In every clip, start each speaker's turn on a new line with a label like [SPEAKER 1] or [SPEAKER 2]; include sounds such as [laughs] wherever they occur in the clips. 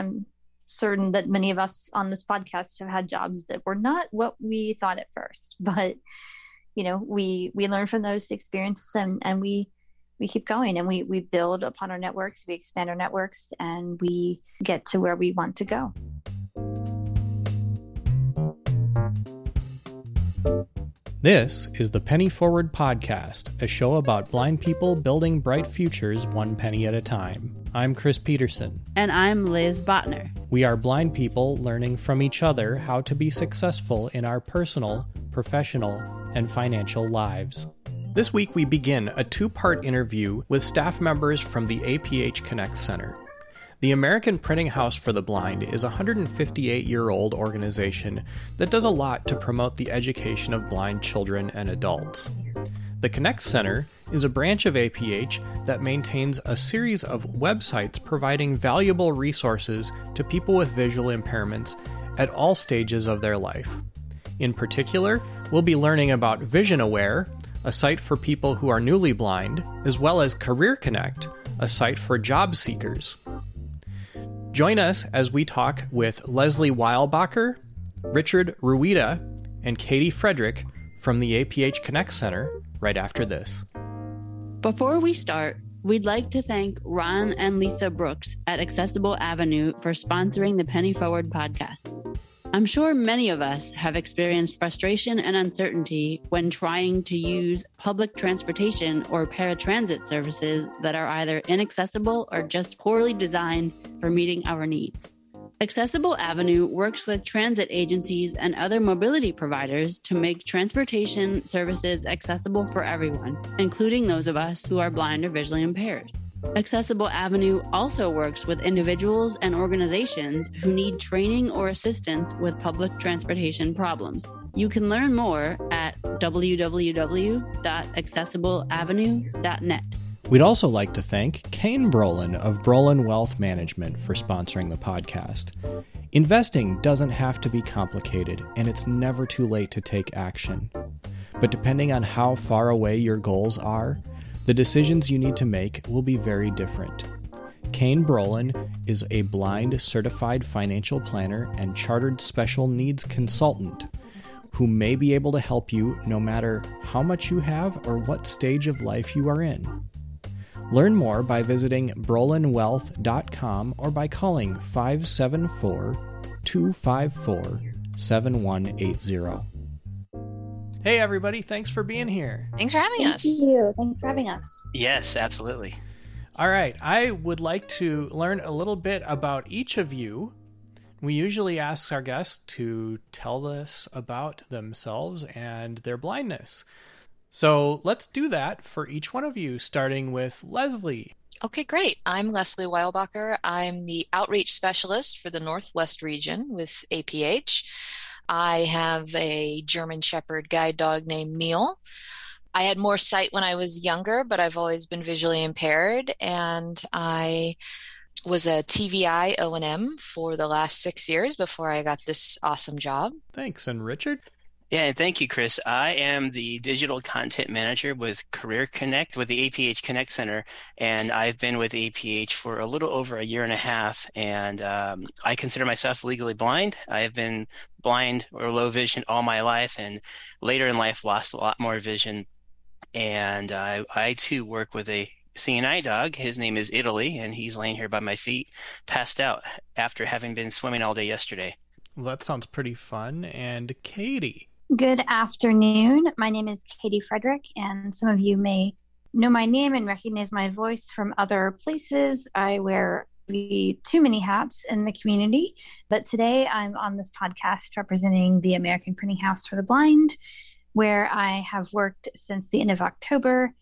[SPEAKER 1] I'm certain that many of us on this podcast have had jobs that were not what we thought at first, [laughs] but you know, we we learn from those experiences and and we we keep going and we we build upon our networks, we expand our networks, and we get to where we want to go.
[SPEAKER 2] This is the Penny Forward Podcast, a show about blind people building bright futures one penny at a time. I'm Chris Peterson.
[SPEAKER 3] And I'm Liz Botner.
[SPEAKER 2] We are blind people learning from each other how to be successful in our personal, professional, and financial lives. This week, we begin a two part interview with staff members from the APH Connect Center. The American Printing House for the Blind is a 158 year old organization that does a lot to promote the education of blind children and adults. The Connect Center is a branch of APH that maintains a series of websites providing valuable resources to people with visual impairments at all stages of their life. In particular, we'll be learning about Vision Aware, a site for people who are newly blind, as well as Career Connect, a site for job seekers. Join us as we talk with Leslie Weilbacher, Richard Rueda, and Katie Frederick from the APH Connect Center right after this.
[SPEAKER 3] Before we start, we'd like to thank Ron and Lisa Brooks at Accessible Avenue for sponsoring the Penny Forward podcast. I'm sure many of us have experienced frustration and uncertainty when trying to use public transportation or paratransit services that are either inaccessible or just poorly designed for meeting our needs. Accessible Avenue works with transit agencies and other mobility providers to make transportation services accessible for everyone, including those of us who are blind or visually impaired. Accessible Avenue also works with individuals and organizations who need training or assistance with public transportation problems. You can learn more at www.accessibleavenue.net.
[SPEAKER 2] We'd also like to thank Kane Brolin of Brolin Wealth Management for sponsoring the podcast. Investing doesn't have to be complicated, and it's never too late to take action. But depending on how far away your goals are, the decisions you need to make will be very different. Kane Brolin is a blind certified financial planner and chartered special needs consultant who may be able to help you no matter how much you have or what stage of life you are in. Learn more by visiting brolinwealth.com or by calling 574 254 7180. Hey, everybody. Thanks for being here.
[SPEAKER 4] Thanks for having
[SPEAKER 1] Thank
[SPEAKER 4] us.
[SPEAKER 1] you. Thanks for having us.
[SPEAKER 5] Yes, absolutely.
[SPEAKER 2] All right. I would like to learn a little bit about each of you. We usually ask our guests to tell us about themselves and their blindness. So let's do that for each one of you, starting with Leslie.
[SPEAKER 4] Okay, great. I'm Leslie Weilbacher. I'm the outreach specialist for the Northwest region with APH. I have a German Shepherd guide dog named Neil. I had more sight when I was younger, but I've always been visually impaired, and I was a TVI O&M for the last six years before I got this awesome job.
[SPEAKER 2] Thanks. And Richard?
[SPEAKER 5] Yeah, and thank you, Chris. I am the digital content manager with Career Connect with the APH Connect Center, and I've been with APH for a little over a year and a half. And um, I consider myself legally blind. I have been blind or low vision all my life, and later in life lost a lot more vision. And uh, I too work with a eye dog. His name is Italy, and he's laying here by my feet, passed out after having been swimming all day yesterday.
[SPEAKER 2] Well, that sounds pretty fun. And Katie.
[SPEAKER 1] Good afternoon. My name is Katie Frederick, and some of you may know my name and recognize my voice from other places. I wear too many hats in the community, but today I'm on this podcast representing the American Printing House for the Blind, where I have worked since the end of October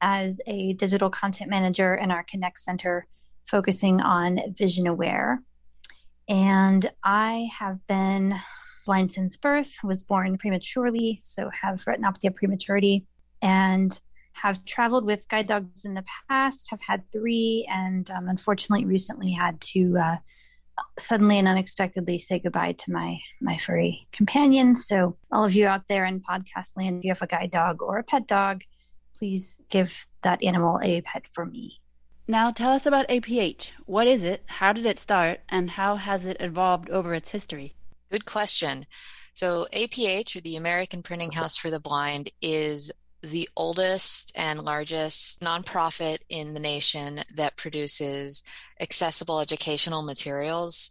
[SPEAKER 1] as a digital content manager in our Connect Center, focusing on Vision Aware. And I have been blind since birth, was born prematurely, so have retinopathy of prematurity, and have traveled with guide dogs in the past, have had three, and um, unfortunately recently had to uh, suddenly and unexpectedly say goodbye to my my furry companion. So all of you out there in podcast land, if you have a guide dog or a pet dog, please give that animal a pet for me.
[SPEAKER 3] Now tell us about APH. What is it? How did it start? And how has it evolved over its history?
[SPEAKER 4] Good question. So, APH, or the American Printing House for the Blind, is the oldest and largest nonprofit in the nation that produces accessible educational materials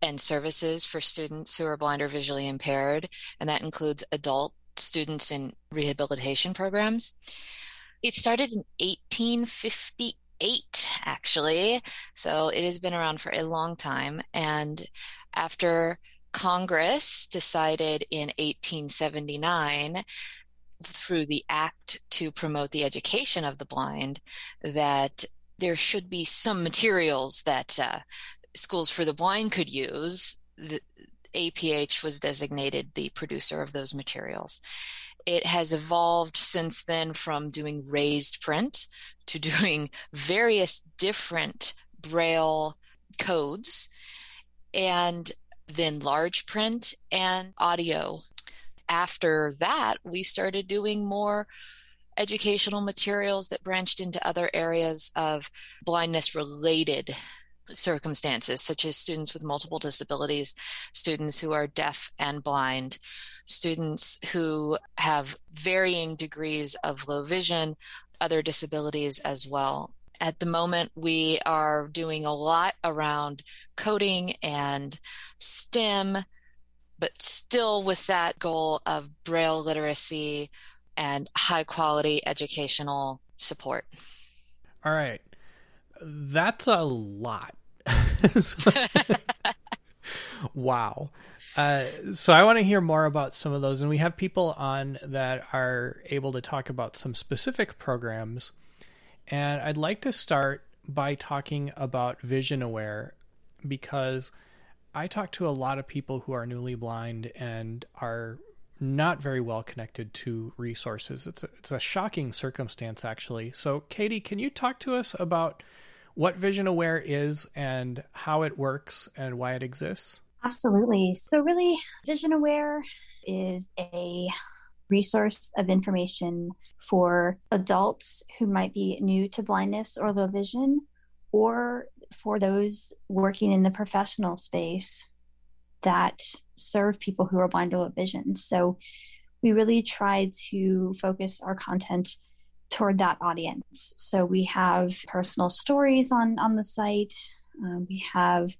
[SPEAKER 4] and services for students who are blind or visually impaired, and that includes adult students in rehabilitation programs. It started in 1858, actually, so it has been around for a long time. And after Congress decided in 1879 through the act to promote the education of the blind that there should be some materials that uh, schools for the blind could use. The APH was designated the producer of those materials. It has evolved since then from doing raised print to [laughs] doing various different Braille codes and then large print and audio after that, we started doing more educational materials that branched into other areas of blindness related circumstances, such as students with multiple disabilities, students who are deaf and blind, students who have varying degrees of low vision, other disabilities as well. At the moment, we are doing a lot around coding and STEM but still with that goal of Braille literacy and high quality educational support.
[SPEAKER 2] All right. That's a lot. [laughs] wow. Uh, so I want to hear more about some of those, and we have people on that are able to talk about some specific programs. And I'd like to start by talking about Vision Aware because I talk to a lot of people who are newly blind and are not very well connected to resources. It's a, it's a shocking circumstance, actually. So, Katie, can you talk to us about what Vision Aware is and how it works and why it exists?
[SPEAKER 1] Absolutely. So, really, Vision Aware is a resource of information for adults who might be new to blindness or low vision or for those working in the professional space that serve people who are blind or low vision. So we really try to focus our content toward that audience. So we have personal stories on on the site. Um, we have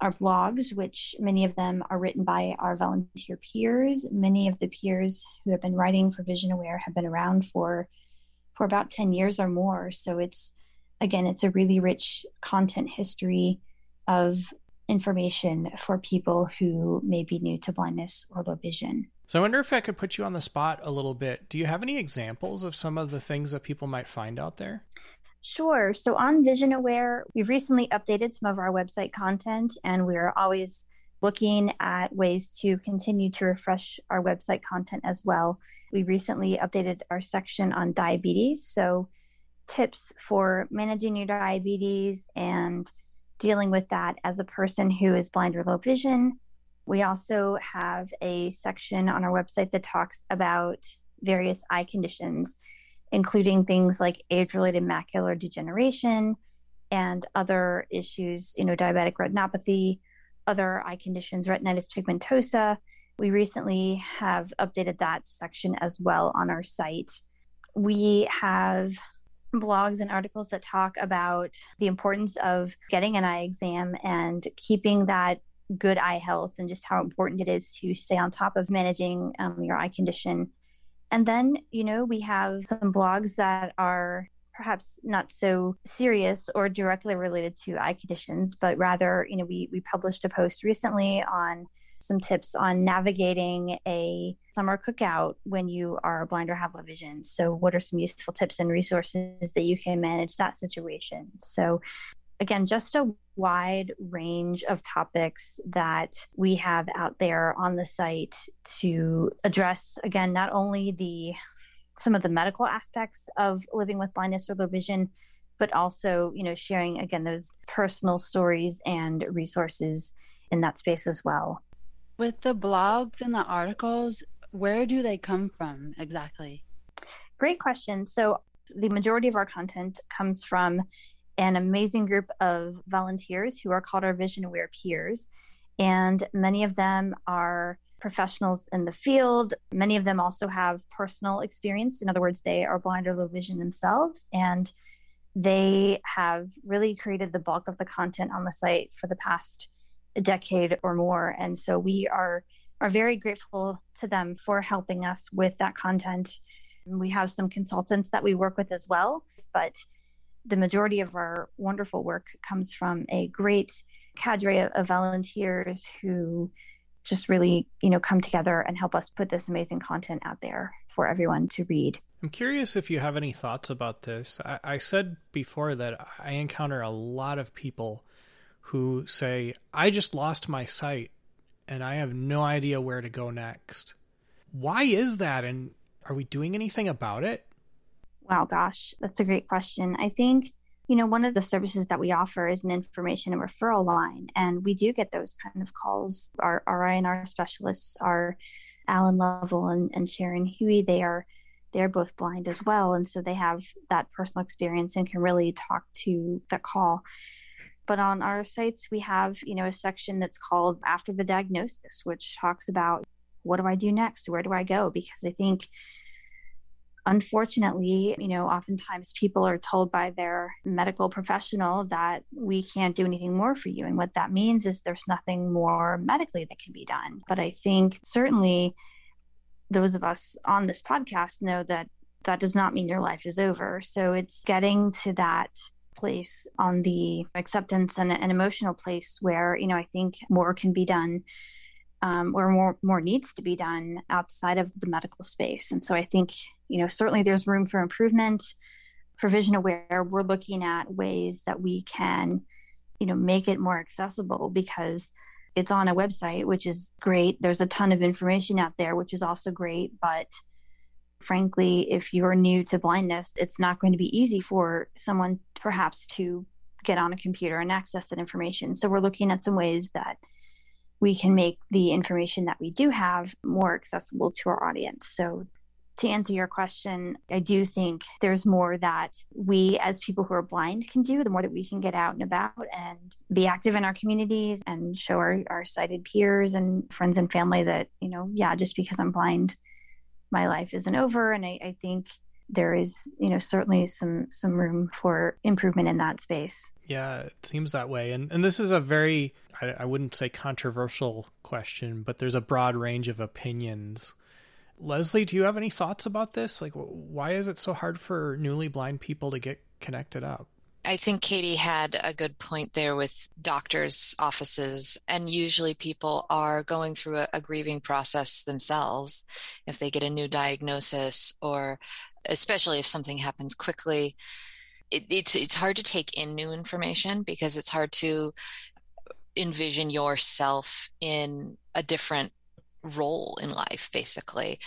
[SPEAKER 1] our blogs, which many of them are written by our volunteer peers. Many of the peers who have been writing for Vision Aware have been around for for about 10 years or more. So it's again, it's a really rich content history of information for people who may be new to blindness or low vision.
[SPEAKER 2] So I wonder if I could put you on the spot a little bit. Do you have any examples of some of the things that people might find out there?
[SPEAKER 1] Sure. So on Vision Aware, we've recently updated some of our website content, and we're always looking at ways to continue to refresh our website content as well. We recently updated our section on diabetes. So tips for managing your diabetes and dealing with that as a person who is blind or low vision. We also have a section on our website that talks about various eye conditions, including things like age related macular degeneration and other issues, you know, diabetic retinopathy, other eye conditions, retinitis pigmentosa. We recently have updated that section as well on our site. We have blogs and articles that talk about the importance of getting an eye exam and keeping that good eye health and just how important it is to stay on top of managing um, your eye condition. And then, you know, we have some blogs that are perhaps not so serious or directly related to eye conditions, but rather, you know, we, we published a post recently on some tips on navigating a summer cookout when you are blind or have low vision. So, what are some useful tips and resources that you can manage that situation? So, again, just a wide range of topics that we have out there on the site to address, again, not only the some of the medical aspects of living with blindness or low vision but also you know sharing again those personal stories and resources in that space as well
[SPEAKER 3] with the blogs and the articles, where do they come from exactly?
[SPEAKER 1] Great question. So, the majority of our content comes from an amazing group of volunteers who are called our Vision Aware Peers. And many of them are professionals in the field. Many of them also have personal experience. In other words, they are blind or low vision themselves. And they have really created the bulk of the content on the site for the past decade or more. And so we are are very grateful to them for helping us with that content. We have some consultants that we work with as well, but the majority of our wonderful work comes from a great cadre of, volunteers who just really, you know, come together and help us put this amazing content out there for everyone to read.
[SPEAKER 2] I'm curious if you have any thoughts about this. I, I said before that I encounter a lot of people who say, I just lost my sight and I have no idea where to go next. Why is that? And are we doing anything about it?
[SPEAKER 1] Wow, gosh, that's a great question. I think, you know, one of the services that we offer is an information and referral line. And we do get those kind of calls. Our, our INR specialists are Alan Lovell and, and Sharon Huey. They are they're both blind as well. And so they have that personal experience and can really talk to the call. But on our sites, we have, you know, a section that's called After the Diagnosis, which talks about what do I do next? Where do I go? Because I think unfortunately, you know, oftentimes people are told by their medical professional that we can't do anything more for you. And what that means is there's nothing more medically that can be done. But I think certainly those of us on this podcast know that that does not mean your life is over. So it's getting to that place on the acceptance and an emotional place where, you know, I think more can be done um, or more more needs to be done outside of the medical space. And so I think you know certainly there's room for improvement. For Vision Aware, we're looking at ways that we can you know make it more accessible because it's on a website, which is great. There's a ton of information out there, which is also great, but frankly, if you're new to blindness, it's not going to be easy for someone perhaps to get on a computer and access that information. So we're looking at some ways that we can make the information that we do have more accessible to our audience. So, to answer your question, I do think there's more that we, as people who are blind, can do, the more that we can get out and about and be active in our communities and show our, our sighted peers and friends and family that, you know, yeah, just because I'm blind, my life isn't over. And I, I think there is, you know, certainly some some room for improvement in that space.
[SPEAKER 2] Yeah, it seems that way. And and this is a very I, I wouldn't say controversial question, but there's a broad range of opinions. Leslie, do you have any thoughts about this? Like, why is it so hard for newly blind people to get connected up?
[SPEAKER 4] I think Katie had a good point there with doctors' offices. And usually people are going through a, a, grieving process themselves if they get a new diagnosis, or especially if something happens quickly. It, it's it's hard to take in new information because it's hard to envision yourself in a different role in life, basically.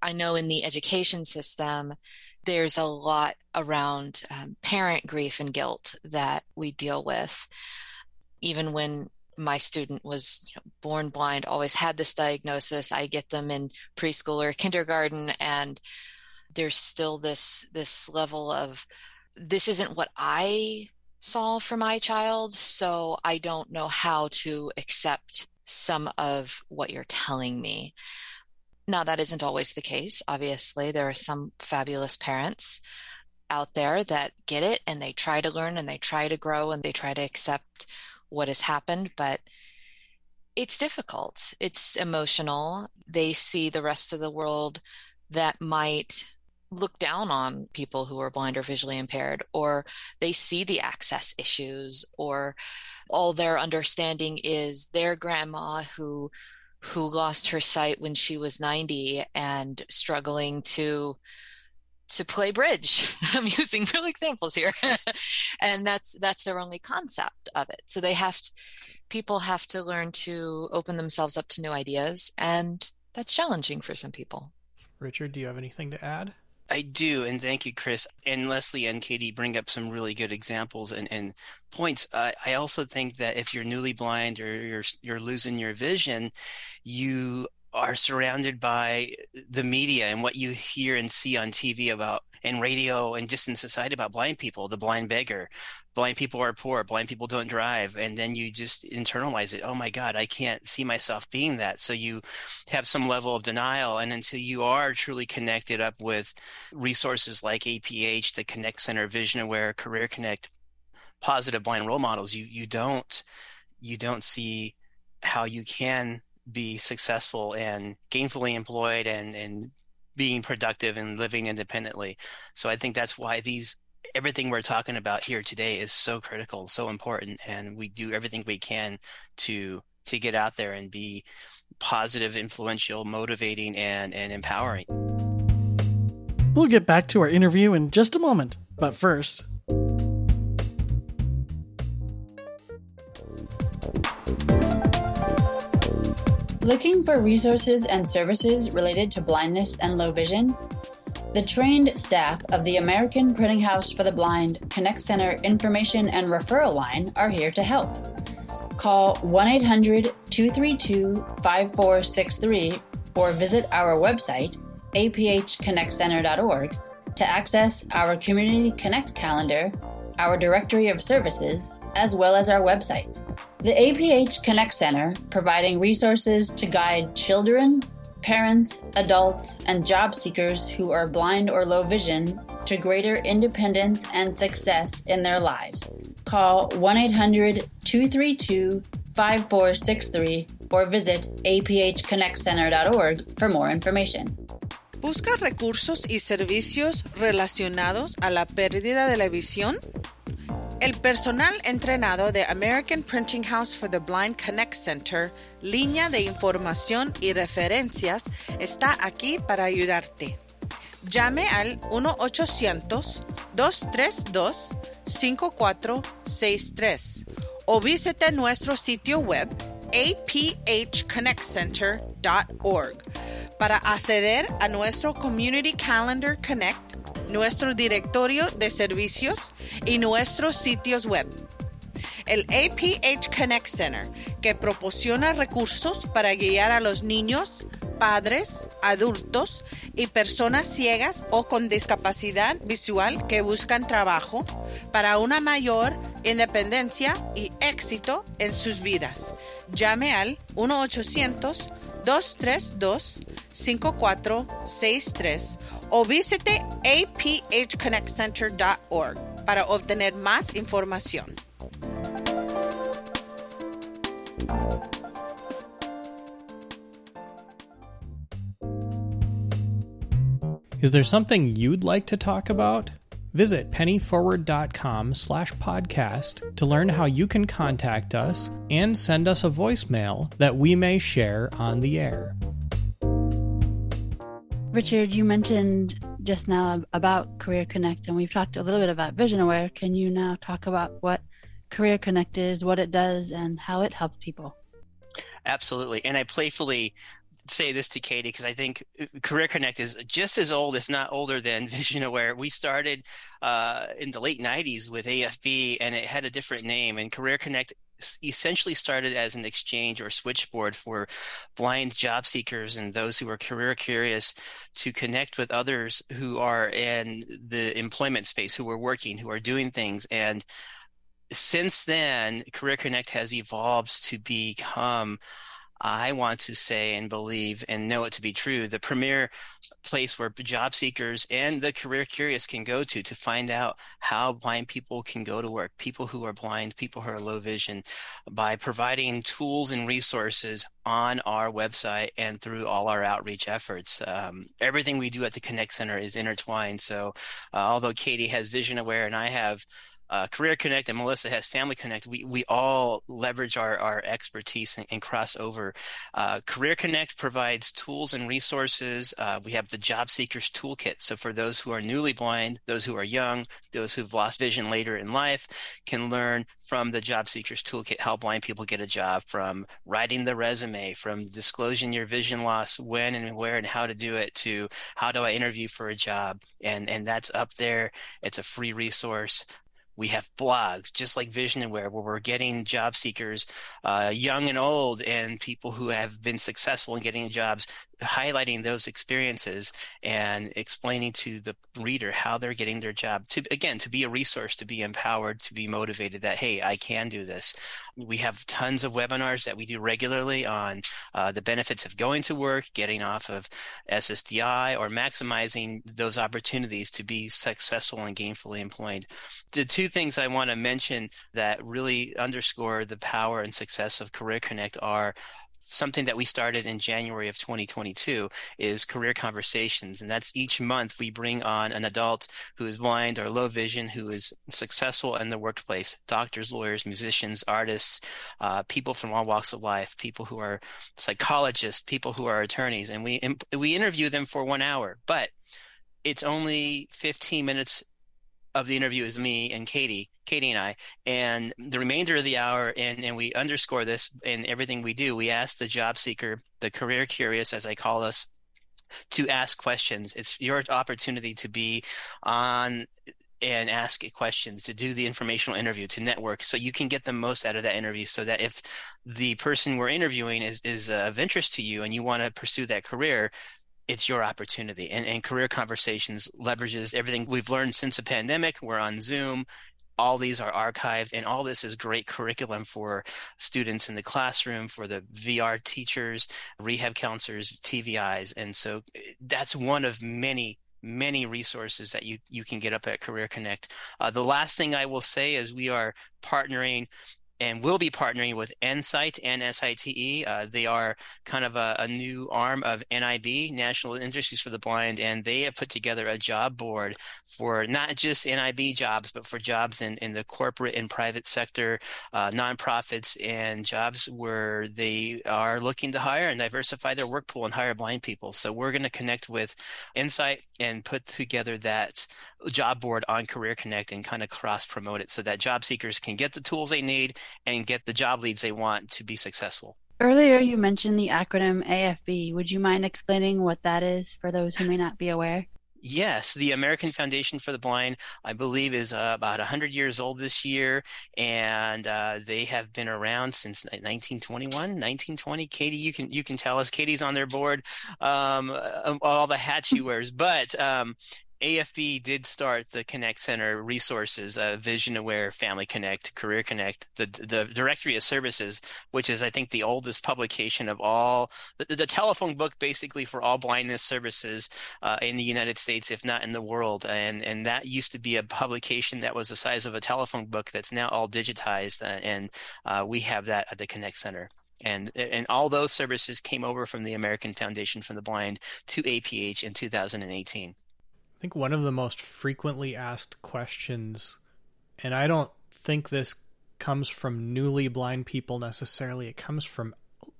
[SPEAKER 4] I know in the education system, there's a lot around um, parent grief and guilt that we deal with. Even when my student was you know, born blind, always had this diagnosis, I get them in preschool or kindergarten, and there's still this this level of this isn't what I saw for my child, so I don't know how to accept some of what you're telling me. Now, that isn't always the case. Obviously, there are some fabulous parents out there that get it and they try to learn and they try to grow and they try to accept what has happened, but it's difficult. It's emotional. They see the rest of the world that might look down on people who are blind or visually impaired, or they see the access issues, or all their understanding is their grandma who who lost her sight when she was 90 and struggling to to play bridge. [laughs] I'm using real examples here. [laughs] And that's that's their only concept of it. So they have to, people have to learn to open themselves up to new ideas and that's challenging for some people.
[SPEAKER 2] Richard do you have anything to add
[SPEAKER 5] I do, and thank you, Chris. And Leslie and Katie bring up some really good examples and, and points. Uh, I also think that if you're newly blind or you're you're losing your vision, you are surrounded by the media and what you hear and see on TV about and radio and just in society about blind people, the blind beggar, blind people are poor, blind people don't drive. And then you just internalize it. Oh my God, I can't see myself being that. So you have some level of denial. And until you are truly connected up with resources like APH, the Connect Center, Vision Aware, Career Connect, positive blind role models, you you don't you don't see how you can be successful and gainfully employed and and being productive and living independently. So I think that's why these everything we're talking about here today is so critical, so important, and we do everything we can to to get out there and be positive, influential, motivating, and and empowering.
[SPEAKER 6] We'll get back to our interview in just a moment, but first.
[SPEAKER 3] Looking for resources and services related to blindness and low vision? The trained staff of the American Printing House for the Blind Connect Center Information and Referral Line are here to help. Call 1 800 232 5463 or visit our website, aphconnectcenter.org, to access our Community Connect calendar, our directory of services, as well as our websites. The APH Connect Center, providing resources to guide children, parents, adults, and job seekers who are blind or low vision to greater independence and success in their lives. Call 1 800 232 5463 or visit aphconnectcenter.org for more information.
[SPEAKER 7] ¿Busca recursos y servicios relacionados a la pérdida de la visión? El personal entrenado de American Printing House for the Blind Connect Center, línea de información y referencias, está aquí para ayudarte. Llame al 1-800-232-5463 o visite nuestro sitio web aphconnectcenter.org para acceder a nuestro Community Calendar Connect nuestro directorio de servicios y nuestros sitios web. El APH Connect Center, que proporciona recursos para guiar a los niños, padres, adultos y personas ciegas o con discapacidad visual que buscan trabajo para una mayor independencia y éxito en sus vidas. Llame al 1-800-232-5463 o visite aphconnectcenter.org para obtener más información.
[SPEAKER 2] Is there something you'd like to talk about? Visit pennyforward.com slash podcast to learn how you can contact us and send us a voicemail that we may share on the air.
[SPEAKER 3] Richard, you mentioned just now about Career Connect, and we've talked a little bit about Vision Aware. Can you now talk about what Career Connect is, what it does, and how it helps people?
[SPEAKER 5] Absolutely. And I playfully say this to Katie because I think uh, Career Connect is just as old, if not older, than [laughs] Vision Aware. We started uh, in the late 90s with AFB and it had a different name. And Career Connect essentially started as an exchange or switchboard for blind job seekers and those who are career curious to connect with others who are in the employment space, who are working, who are doing things. And since then, Career Connect has evolved to become I want to say and believe and know it to be true, the premier place where job seekers and the career curious can go to to find out how blind people can go to work, people who are blind, people who are low vision, by providing tools and resources on our website and through all our outreach efforts. Um, everything we do at the Connect Center is intertwined. So, uh, although Katie has Vision Aware and I have uh, Career Connect and Melissa has Family Connect, we, we all leverage our, our expertise and, and cross over. Uh, Career Connect provides tools and resources. Uh, we have the Job Seekers Toolkit. So for those who are newly blind, those who are young, those who've lost vision later in life, can learn from the Job Seekers Toolkit how blind people get a job, from writing the resume, from disclosing your vision loss, when and where and how to do it, to how do I interview for a job. And, and that's up there. It's a free resource We have blogs, just like Vision Aware, where we're getting job seekers, uh, young and old, and people who have been successful in getting jobs, highlighting those experiences and explaining to the reader how they're getting their job. To again, to be a resource, to be empowered, to be motivated. That hey, I can do this. We have tons of webinars that we do regularly on uh, the benefits of going to work, getting off of SSDI, or maximizing those opportunities to be successful and gainfully employed. The two things I want to mention that really underscore the power and success of Career Connect are something that we started in January of 2022 is career conversations. And that's each month we bring on an adult who is blind or low vision, who is successful in the workplace doctors, lawyers, musicians, artists, uh, people from all walks of life, people who are psychologists, people who are attorneys. And we, we interview them for one hour, but it's only 15 minutes of the interview is me and Katie, Katie and I, and the remainder of the hour, and, and we underscore this in everything we do. We ask the job seeker, the career curious, as I call us, to ask questions. It's your opportunity to be on and ask questions, to do the informational interview, to network, so you can get the most out of that interview. So that if the person we're interviewing is is of interest to you and you want to pursue that career, it's your opportunity. And, and Career Conversations leverages everything we've learned since the pandemic. We're on Zoom. All these are archived, and all this is great curriculum for students in the classroom, for the VR teachers, rehab counselors, TVIs. And so that's one of many many resources that you you can get up at Career Connect. Uh, the last thing I will say is we are partnering and we'll be partnering with NSITE and SITE. Uh, they are kind of a, a, new arm of NIB, National Industries for the Blind, and they have put together a job board for not just NIB jobs, but for jobs in, in the corporate and private sector, uh, nonprofits, and jobs where they are looking to hire and diversify their work pool and hire blind people. So we're going to connect with NSITE and put together that job board on Career Connect and kind of cross promote it so that job seekers can get the tools they need and get the job leads they want to be successful.
[SPEAKER 3] Earlier, you mentioned the acronym AFB. Would you mind explaining what that is for those who may not be aware?
[SPEAKER 5] Yes, the American Foundation for the Blind, I believe, is uh, about 100 years old this year, and uh, they have been around since 1921, 1920. Katie, you can you can tell us. Katie's on their board, um, all the hats she wears, but um, AFB did start the Connect Center resources, uh, Vision Aware, Family Connect, Career Connect, the the directory of services, which is I think the oldest publication of all the, the telephone book basically for all blindness services uh, in the United States, if not in the world. And and that used to be a publication that was the size of a telephone book that's now all digitized, uh, and uh, we have that at the Connect Center and and all those services came over from the American Foundation for the Blind to APH in 2018.
[SPEAKER 2] I think one of the most frequently asked questions, and I don't think this comes from newly blind people necessarily, it comes from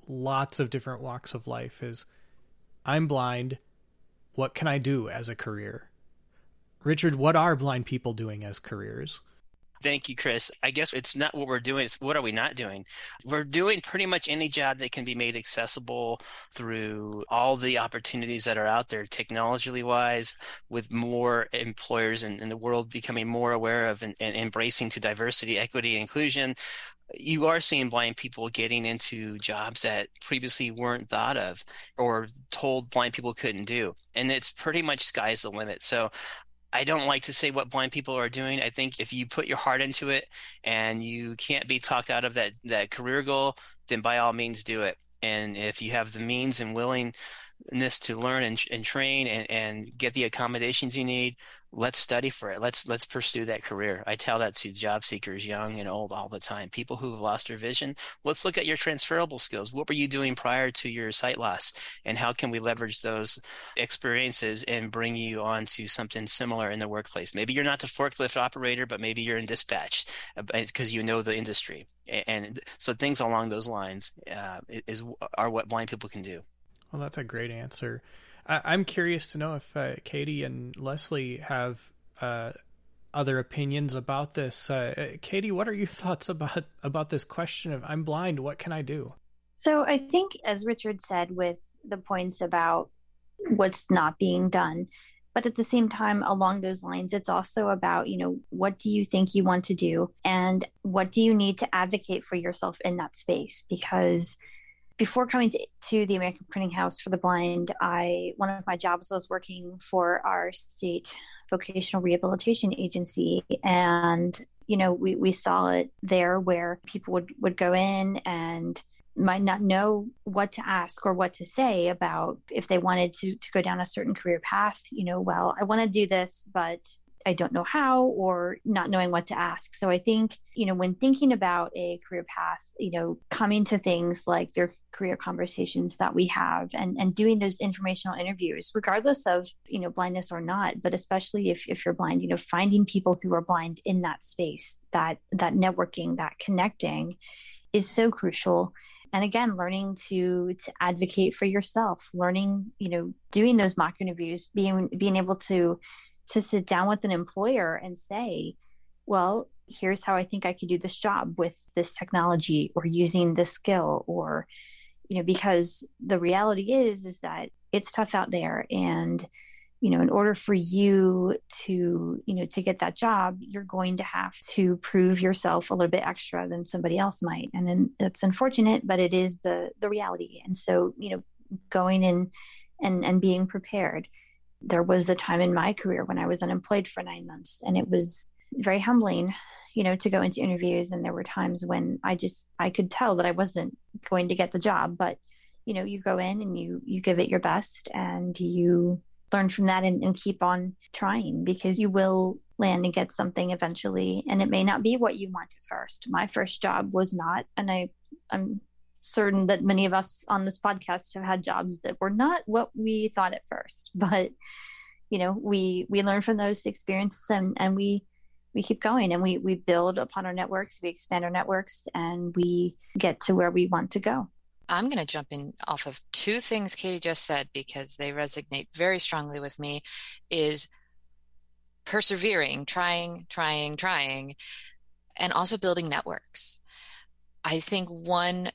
[SPEAKER 2] lots of different walks of life, is I'm blind. What can I do as a career? Richard, what are blind people doing as careers?
[SPEAKER 5] Thank you, Chris. I guess it's not what we're doing, it's what are we not doing? We're doing pretty much any job that can be made accessible through all the opportunities that are out there, technologically wise, with more employers in, in the world becoming more aware of and, and embracing to diversity, equity, inclusion you are seeing blind people getting into jobs that previously weren't thought of or told blind people couldn't do. And it's pretty much sky's the limit. So I don't like to say what blind people are doing. I think if you put your heart into it and you can't be talked out of that that career goal, then by all means do it. And if you have the means and willingness to learn and, and train and, and get the accommodations you need, let's study for it. Let's let's pursue that career. I tell that to job seekers, young and old, all the time. People who've lost their vision. Let's look at your transferable skills. What were you doing prior to your sight loss, and how can we leverage those experiences and bring you on to something similar in the workplace? Maybe you're not the forklift operator, but maybe you're in dispatch because uh, you know the industry, and so things along those lines uh, is are what blind people can do.
[SPEAKER 2] Well, that's a great answer. I, am curious to know if uh, Katie and Leslie have uh, other opinions about this. Uh, uh Katie, what are your [laughs] thoughts about about this question of I'm blind, what can I do?
[SPEAKER 1] So I think, as Richard said, with the points about what's not being done, but at the same time along those lines it's also about you know what do you think you want to do and what do you need to advocate for yourself in that space because before coming to, to the American Printing House for the Blind, I one of my jobs was working for our state vocational rehabilitation agency, and you know we we saw it there where people would would go in and might not know what to ask or what to say about if they wanted to to go down a certain career path you know well i want to do this but I don't know how or not knowing what to ask. So I think, you know, when thinking about a career path, you know, coming to things like their career conversations that we have and, and doing those informational interviews, regardless of, you know, blindness or not, but especially if, if you're blind, you know, finding people who are blind in that space, that that networking, that connecting is so crucial and again learning to to advocate for yourself learning you know doing those mock interviews being being able to to sit down with an employer and say, well, here's how I think I could do this job with this technology or using this skill or you know because the reality is is that it's tough out there. And you know in order for you to you know to get that job you're going to have to prove yourself a little bit extra than somebody else might. And then it's unfortunate but it is the the reality. And so you know going in and and being prepared there was a time in my career when I was unemployed for nine months, and it was very humbling, you know, to go into interviews. And there were times when I just I could tell that I wasn't going to get the job, but you know, you go in and you you give it your best, and you learn from that and, and keep on trying because you will land and get something eventually and it may not be what you want at first my first job was not and i i'm certain that many of us on this podcast have had jobs that were not what we thought at first [laughs] but you know we we learn from those experiences and and we we keep going and we we build upon our networks we expand our networks and we get to where we want to go.
[SPEAKER 4] I'm going to jump in off of two things katie just said because they resonate very strongly with me is persevering trying trying trying and also building networks. I think one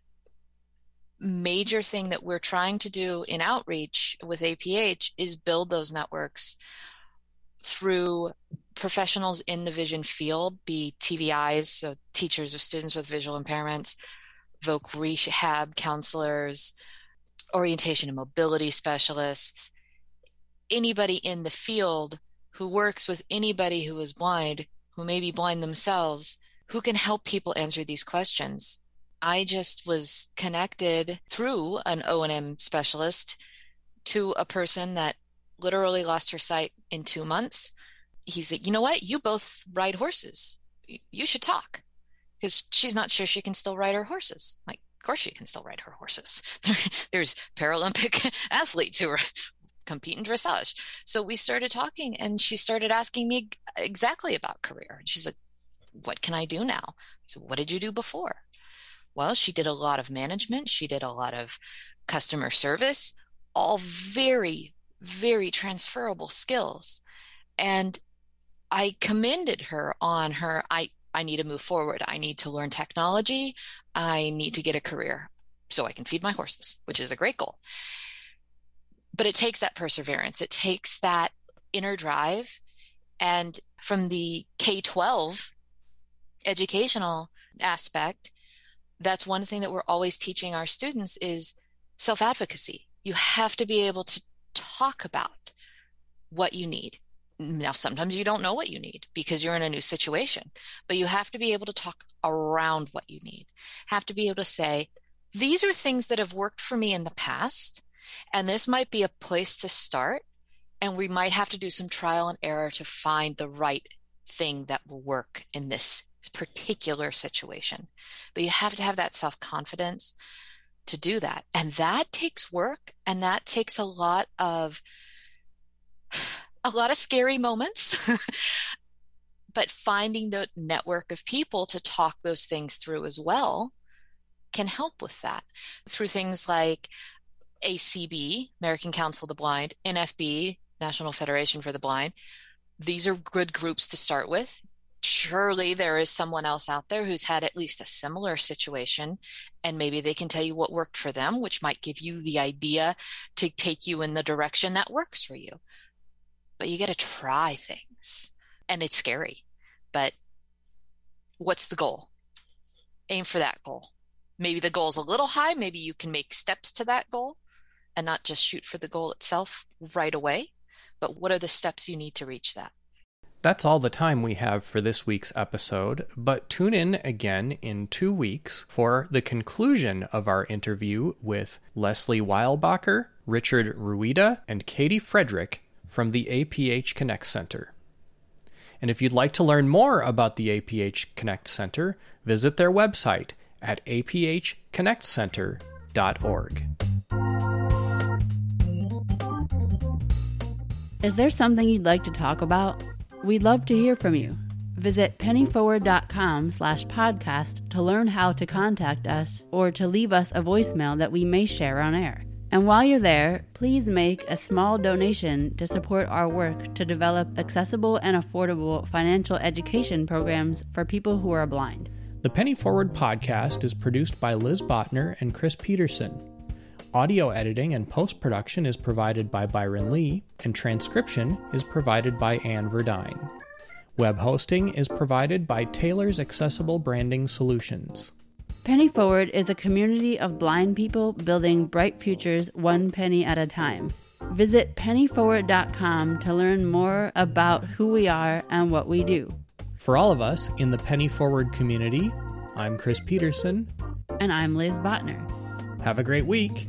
[SPEAKER 4] major thing that we're trying to do in outreach with APH is build those networks through professionals in the vision field, be TVIs, so teachers of students with visual impairments, voc rehab counselors, orientation and mobility specialists, anybody in the field who works with anybody who is blind, who may be blind themselves, who can help people answer these questions. I just was connected through an O&M specialist to a person that literally lost her sight in two months. He said, You know what? You both ride horses. You should talk. Because she's not sure she can still ride her horses. Like, of course she can still ride her horses. [laughs] there's Paralympic [laughs] athletes who are [laughs] compete in dressage. So we started talking and she started asking me exactly about career. And she's like, What can I do now? So what did you do before? Well, she did a lot of management, she did a lot of customer service, all very, very transferable skills. And I commended her on her I I need to move forward. I need to learn technology. I need to get a career so I can feed my horses, which is a great goal. But it takes that perseverance. It takes that inner drive. And from the K 12 educational aspect, that's one thing that we're always teaching our students is self-advocacy. You have to be able to talk about what you need. Now, sometimes you don't know what you need because you're in a new situation, but you have to be able to talk around what you need. Have to be able to say, these are things that have worked for me in the past, and this might be a place to start. And we might have to do some trial and error to find the right thing that will work in this particular situation. But you have to have that self confidence to do that. And that takes work and that takes a lot of a lot of scary moments. [laughs] but finding the network of people to talk those things through as well can help with that through things like ACB, American Council of the Blind, NFB, National Federation for the Blind. These are good groups to start with surely there is someone else out there who's had at least a similar situation and maybe they can tell you what worked for them which might give you the idea to take you in the direction that works for you but you got to try things. And it's scary. But what's the goal? Aim for that goal. Maybe the goal's a little high. Maybe you can make steps to that goal and not just shoot for the goal itself right away. But what are the steps you need to reach that?
[SPEAKER 2] That's all the time we have for this week's episode, but tune in again in two weeks for the conclusion of our interview with Leslie Weilbacher, Richard Rueda, and Katie Frederick from the APH Connect Center. And if you'd like to learn more about the APH Connect Center, visit their website at aphconnectcenter.org.
[SPEAKER 3] Is there something you'd like to talk about? We'd love to hear from you. Visit pennyforward.com slash podcast to learn how to contact us or to leave us a voicemail that we may share on air. And while you're there, please make a small donation to support our work to develop accessible and affordable financial education programs for people who are blind.
[SPEAKER 2] The Penny Forward podcast is produced by Liz Botner and Chris Peterson. Audio editing and post production is provided by Byron Lee, and transcription is provided by Anne Verdine. Web hosting is provided by Taylor's Accessible Branding Solutions.
[SPEAKER 3] Penny Forward is a community of blind people building bright futures one penny at a time. Visit pennyforward.com to learn more about who we are and what we do.
[SPEAKER 2] For all of us in the Penny Forward community, I'm Chris Peterson.
[SPEAKER 3] And I'm Liz Botner.
[SPEAKER 2] Have a great week.